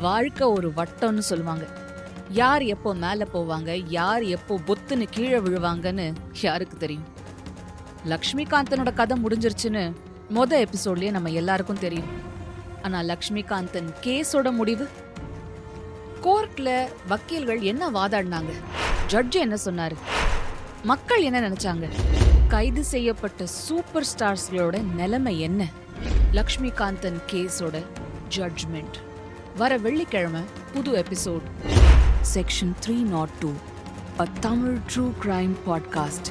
வாழ்க்கை ஒரு வட்டம்னு சொல்லுவாங்க. யார் எப்போ மேலே போவாங்க யார் எப்போ பொத்துன்னு கீழே விழுவாங்கன்னு யாருக்கு தெரியும்? லக்ஷ்மிகாந்தனோட கதை முடிஞ்சிருச்சுன்னு மொத எபிசோட்லயே நம்ம எல்லாருக்கும் தெரியும். ஆனா லக்ஷ்மிகாந்தன் கேஸோட முடிவு? கோர்ட்ல வக்கீல்கள் என்ன வாதாடினாங்க? ஜட்ஜ் என்ன சொன்னாரு? மக்கள் என்ன நினைச்சாங்க? கைது செய்யப்பட்ட சூப்பர் ஸ்டார்ஸ்களோட நிலைமை என்ன? லக்ஷ்மிகாந்தன் கேஸோட ஜட்ஜ்மெண்ட் வர வெள்ளிக்கிழமை புது episode. Section three naught two a Tamil true crime podcast